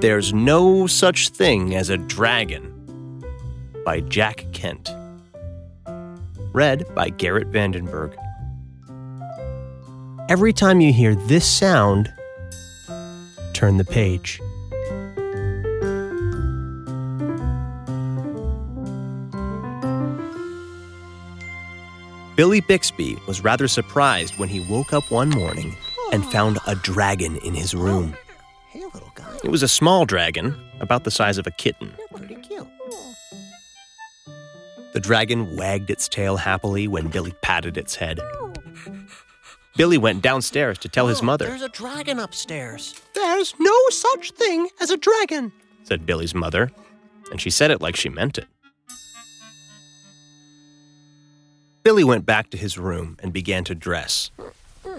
There's No Such Thing as a Dragon by Jack Kent. Read by Garrett Vandenberg. Every time you hear this sound, turn the page. Billy Bixby was rather surprised when he woke up one morning and found a dragon in his room. Hey, little guy. It was a small dragon, about the size of a kitten. You're pretty cute. The dragon wagged its tail happily when Billy patted its head. Billy went downstairs to tell his oh, mother, There's a dragon upstairs. There's no such thing as a dragon. said Billy's mother, and she said it like she meant it. Billy went back to his room and began to dress.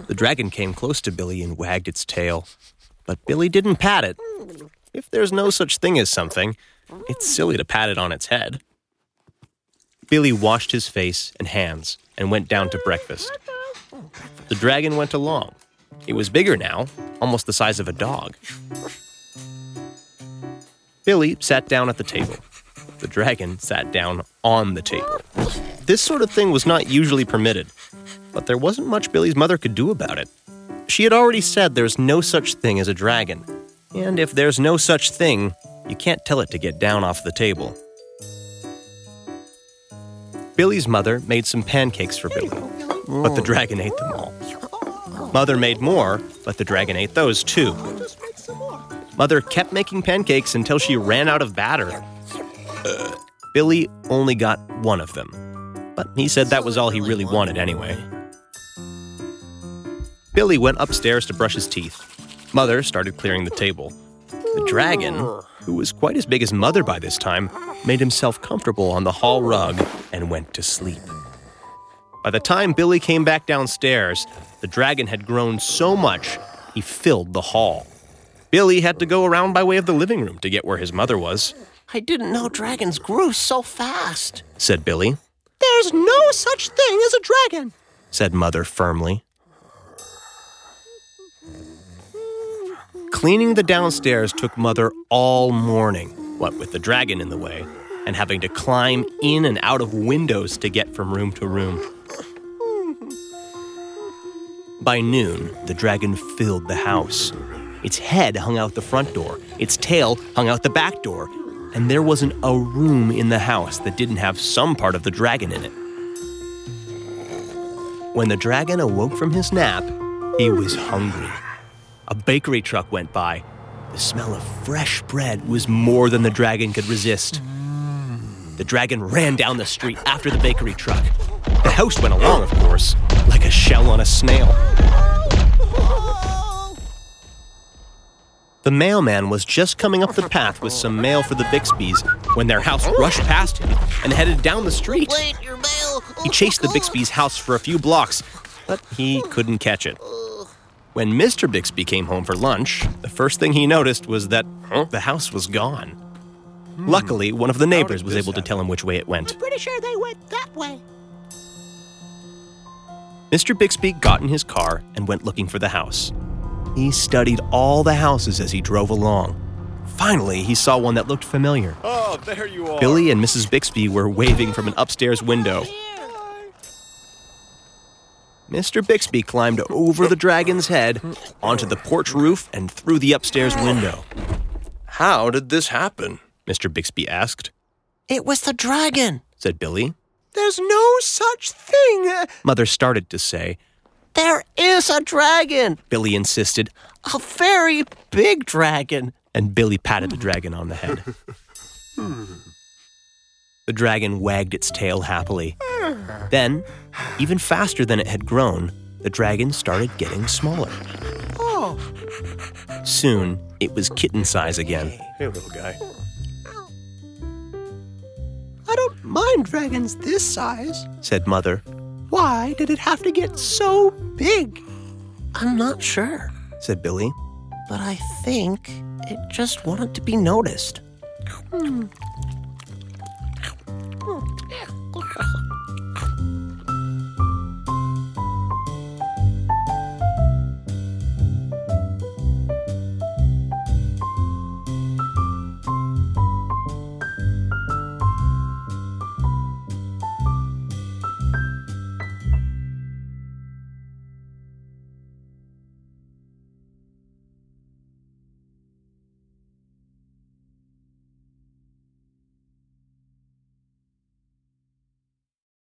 The dragon came close to Billy and wagged its tail, but Billy didn't pat it. If there's no such thing as something, it's silly to pat it on its head. Billy washed his face and hands and went down to breakfast. The dragon went along. It was bigger now, almost the size of a dog. Billy sat down at the table. The dragon sat down on the table. This sort of thing was not usually permitted, but there wasn't much Billy's mother could do about it. She had already said there's no such thing as a dragon, and if there's no such thing, you can't tell it to get down off the table. Billy's mother made some pancakes for Billy, but the dragon ate them all. Mother made more, but the dragon ate those too. Mother kept making pancakes until she ran out of batter. Billy only got one of them, but he said that was all he really wanted anyway. Billy went upstairs to brush his teeth. Mother started clearing the table. The dragon, who was quite as big as Mother by this time, made himself comfortable on the hall rug and went to sleep. By the time Billy came back downstairs, the dragon had grown so much he filled the hall. Billy had to go around by way of the living room to get where his mother was, I didn't know dragons grew so fast. said Billy, There's no such thing as a dragon. said Mother firmly. Cleaning the downstairs took Mother all morning, what with the dragon in the way, and having to climb in and out of windows to get from room to room. By noon, the dragon filled the house. Its head hung out the front door, its tail hung out the back door, and there wasn't a room in the house that didn't have some part of the dragon in it. When the dragon awoke from his nap, he was hungry. A bakery truck went by. The smell of fresh bread was more than the dragon could resist. The dragon ran down the street after the bakery truck. The house went along, of course, like a shell on a snail. The mailman was just coming up the path with some mail for the Bixbys when their house rushed past him and headed down the street. Wait. He chased the Bixby's house for a few blocks, but he couldn't catch it. When Mr. Bixby came home for lunch, the first thing he noticed was that the house was gone. Hmm. Luckily, one of the neighbors was able to tell him which way it went. I'm Pretty sure they went that way. Mr. Bixby got in his car and went looking for the house. He studied all the houses as he drove along. Finally, he saw one that looked familiar. Oh, there you are. Billy and Mrs. Bixby were waving from an upstairs window. Mr. Bixby climbed over the dragon's head, onto the porch roof, and through the upstairs window. How did this happen? Mr. Bixby asked. It was the dragon. Said Billy. There's no such thing. uh, Mother started to say. There is a dragon. Billy insisted, A very big dragon. and Billy patted the dragon on the head. The dragon wagged its tail happily. Then, even faster than it had grown, the dragon started getting smaller. Oh, Soon, it was kitten size again. Hey, little guy. I don't mind dragons this size. said Mother, Why did it have to get so big? I'm not sure, said Billy. but I think it just wanted to be noticed. Hmm.